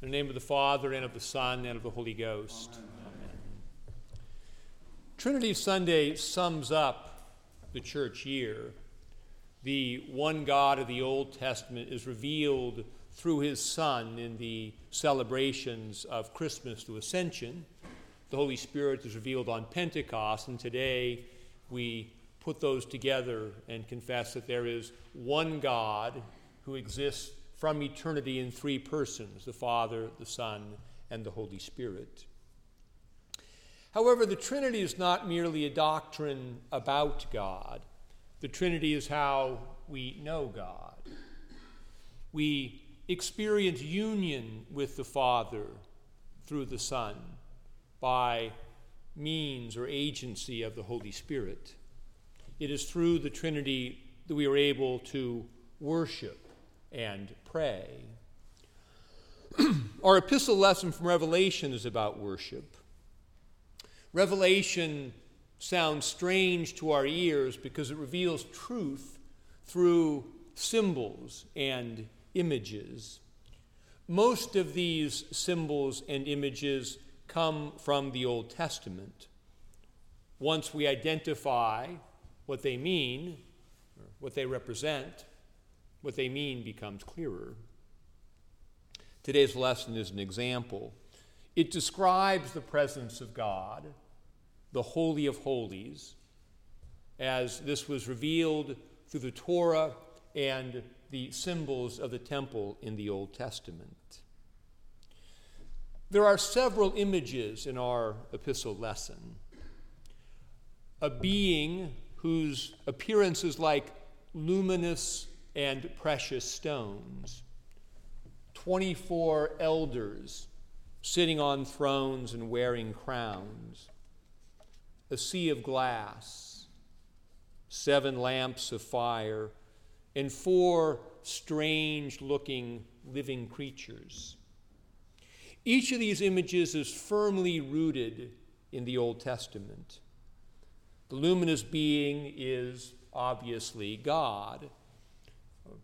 In the name of the Father, and of the Son, and of the Holy Ghost. Amen. Trinity Sunday sums up the church year. The one God of the Old Testament is revealed through his Son in the celebrations of Christmas to Ascension. The Holy Spirit is revealed on Pentecost, and today we put those together and confess that there is one God who exists from eternity in three persons the Father, the Son, and the Holy Spirit. However, the Trinity is not merely a doctrine about God, the Trinity is how we know God. We experience union with the Father through the Son by means or agency of the Holy Spirit. It is through the Trinity that we are able to worship and pray. Our epistle lesson from Revelation is about worship. Revelation sounds strange to our ears because it reveals truth through symbols and images. Most of these symbols and images come from the Old Testament. Once we identify what they mean, what they represent, what they mean becomes clearer. Today's lesson is an example. It describes the presence of God, the Holy of Holies, as this was revealed through the Torah and the symbols of the temple in the Old Testament. There are several images in our epistle lesson. A being whose appearance is like luminous and precious stones. 24 elders sitting on thrones and wearing crowns. A sea of glass, seven lamps of fire, and four strange looking living creatures. Each of these images is firmly rooted in the Old Testament. The luminous being is obviously God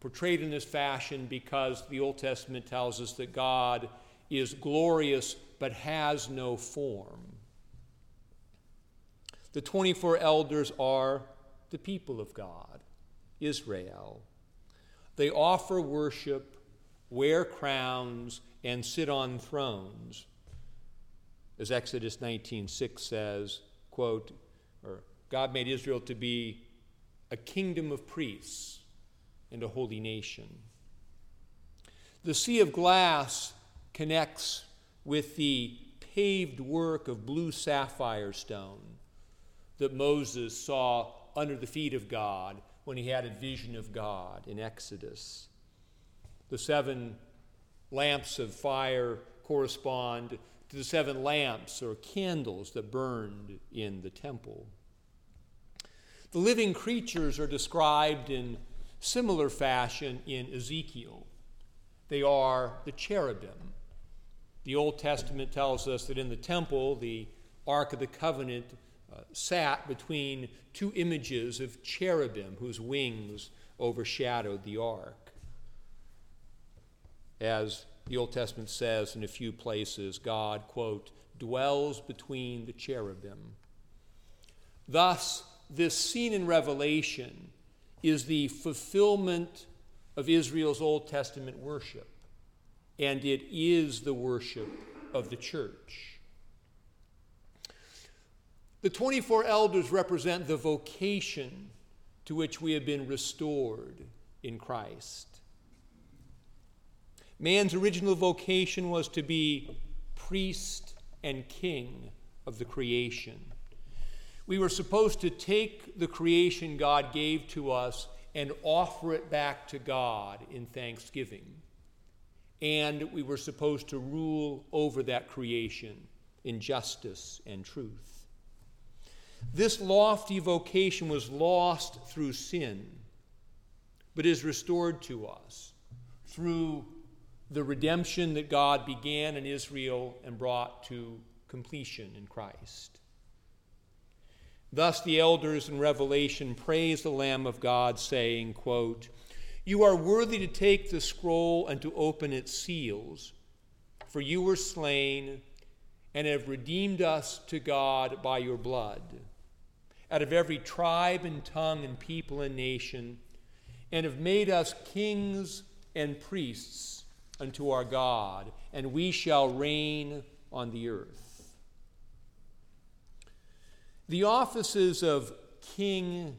portrayed in this fashion because the Old Testament tells us that God is glorious but has no form. The 24 elders are the people of God, Israel. They offer worship, wear crowns, and sit on thrones. As Exodus 19:6 says, quote, or God made Israel to be a kingdom of priests and a holy nation. The Sea of Glass connects with the paved work of blue sapphire stone that Moses saw under the feet of God when he had a vision of God in Exodus. The seven lamps of fire correspond to the seven lamps or candles that burned in the temple. The living creatures are described in similar fashion in Ezekiel. They are the cherubim. The Old Testament tells us that in the temple, the Ark of the Covenant uh, sat between two images of cherubim whose wings overshadowed the ark. As the Old Testament says in a few places, God, quote, dwells between the cherubim. Thus, this scene in Revelation is the fulfillment of Israel's Old Testament worship, and it is the worship of the church. The 24 elders represent the vocation to which we have been restored in Christ. Man's original vocation was to be priest and king of the creation. We were supposed to take the creation God gave to us and offer it back to God in thanksgiving. And we were supposed to rule over that creation in justice and truth. This lofty vocation was lost through sin, but is restored to us through the redemption that God began in Israel and brought to completion in Christ. Thus the elders in Revelation praise the Lamb of God, saying, quote, You are worthy to take the scroll and to open its seals, for you were slain and have redeemed us to God by your blood. Out of every tribe and tongue and people and nation, and have made us kings and priests unto our God, and we shall reign on the earth. The offices of king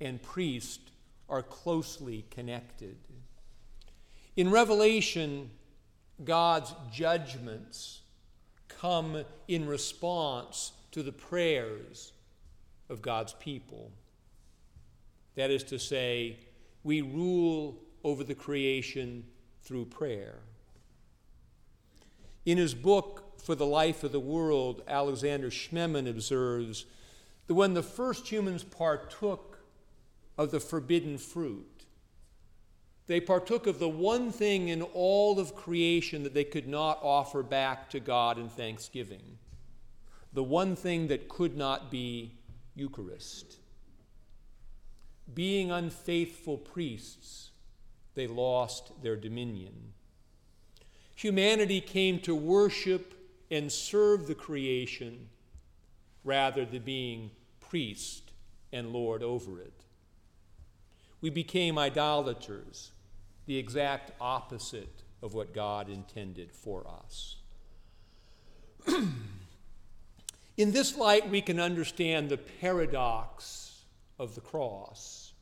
and priest are closely connected. In Revelation, God's judgments come in response to the prayers of God's people. That is to say, we rule over the creation through prayer. In his book, For the Life of the World, Alexander Schmemann observes that when the first humans partook of the forbidden fruit, they partook of the one thing in all of creation that they could not offer back to God in thanksgiving, the one thing that could not be Eucharist. Being unfaithful priests, they lost their dominion. Humanity came to worship and serve the creation rather than being priest and lord over it. We became idolaters the exact opposite of what God intended for us. In this light, we can understand the paradox of the cross.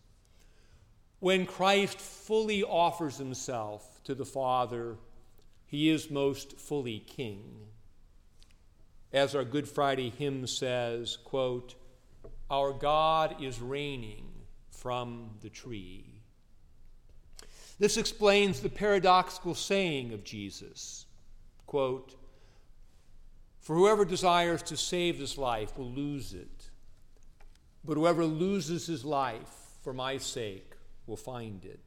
When Christ fully offers himself to the Father, he is most fully king. As our Good Friday hymn says, quote, Our God is reigning from the tree. This explains the paradoxical saying of Jesus quote, For whoever desires to save his life will lose it, but whoever loses his life for my sake will find it.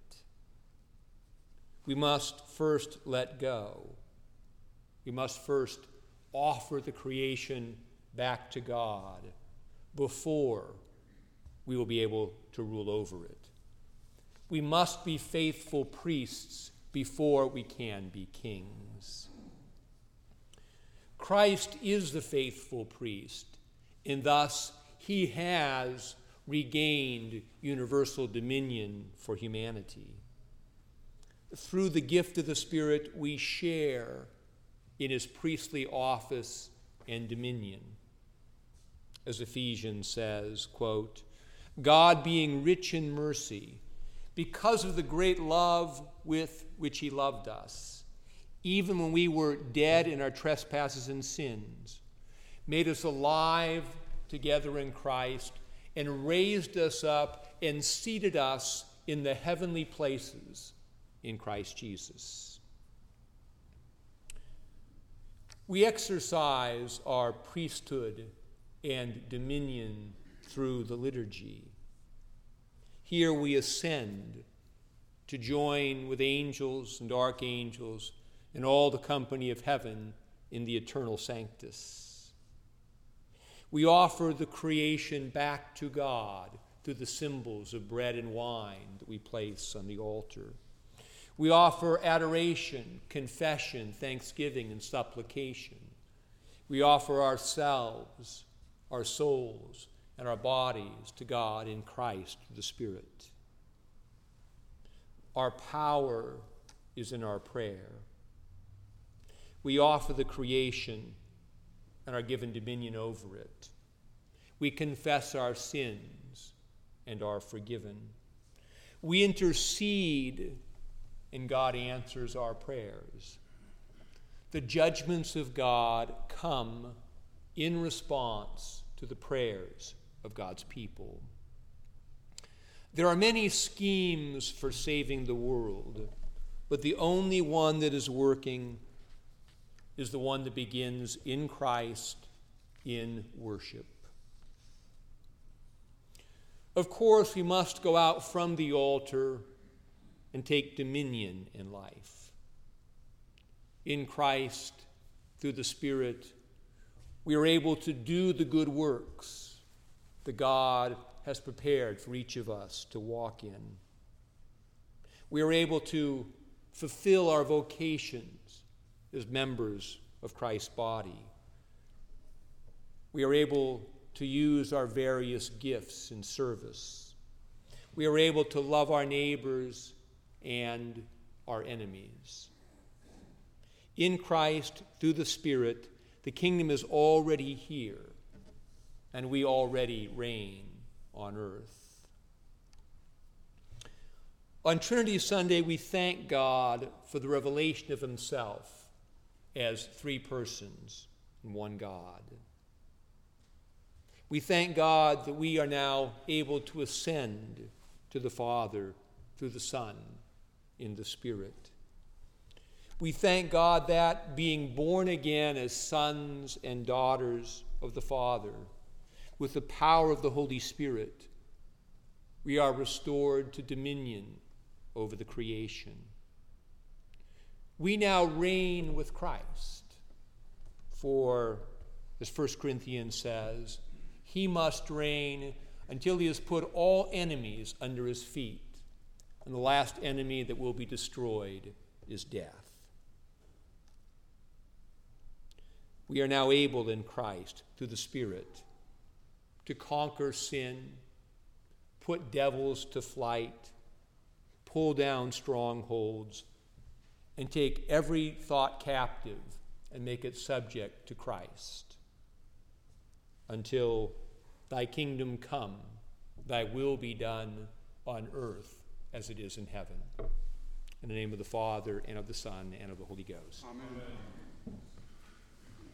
We must first let go. We must first offer the creation back to God before we will be able to rule over it. We must be faithful priests before we can be kings. Christ is the faithful priest, and thus he has regained universal dominion for humanity. Through the gift of the Spirit, we share in his priestly office and dominion. As Ephesians says, quote, God being rich in mercy, because of the great love with which he loved us, even when we were dead in our trespasses and sins, made us alive together in Christ, and raised us up and seated us in the heavenly places in Christ Jesus. We exercise our priesthood and dominion through the liturgy. Here we ascend to join with angels and archangels and all the company of heaven in the eternal sanctus. We offer the creation back to God through the symbols of bread and wine that we place on the altar. We offer adoration, confession, thanksgiving, and supplication. We offer ourselves, our souls, and our bodies to God in Christ the Spirit. Our power is in our prayer. We offer the creation and are given dominion over it. We confess our sins and are forgiven. We intercede and God answers our prayers. The judgments of God come in response to the prayers of God's people. There are many schemes for saving the world, but the only one that is working is the one that begins in Christ in worship. Of course, we must go out from the altar and take dominion in life. In Christ, through the Spirit, we are able to do the good works that God has prepared for each of us to walk in. We are able to fulfill our vocations as members of Christ's body. We are able to use our various gifts in service. We are able to love our neighbors and our enemies. In Christ, through the Spirit, the kingdom is already here, and we already reign on earth. On Trinity Sunday, we thank God for the revelation of Himself as three persons and one God. We thank God that we are now able to ascend to the Father through the Son in the Spirit. We thank God that being born again as sons and daughters of the Father, with the power of the Holy Spirit, we are restored to dominion over the creation. We now reign with Christ, for, as 1 Corinthians says, he must reign until he has put all enemies under his feet. And the last enemy that will be destroyed is death. We are now able in Christ, through the Spirit, to conquer sin, put devils to flight, pull down strongholds, and take every thought captive and make it subject to Christ. Until thy kingdom come, thy will be done on earth as it is in heaven. In the name of the Father, and of the Son, and of the Holy Ghost. Amen.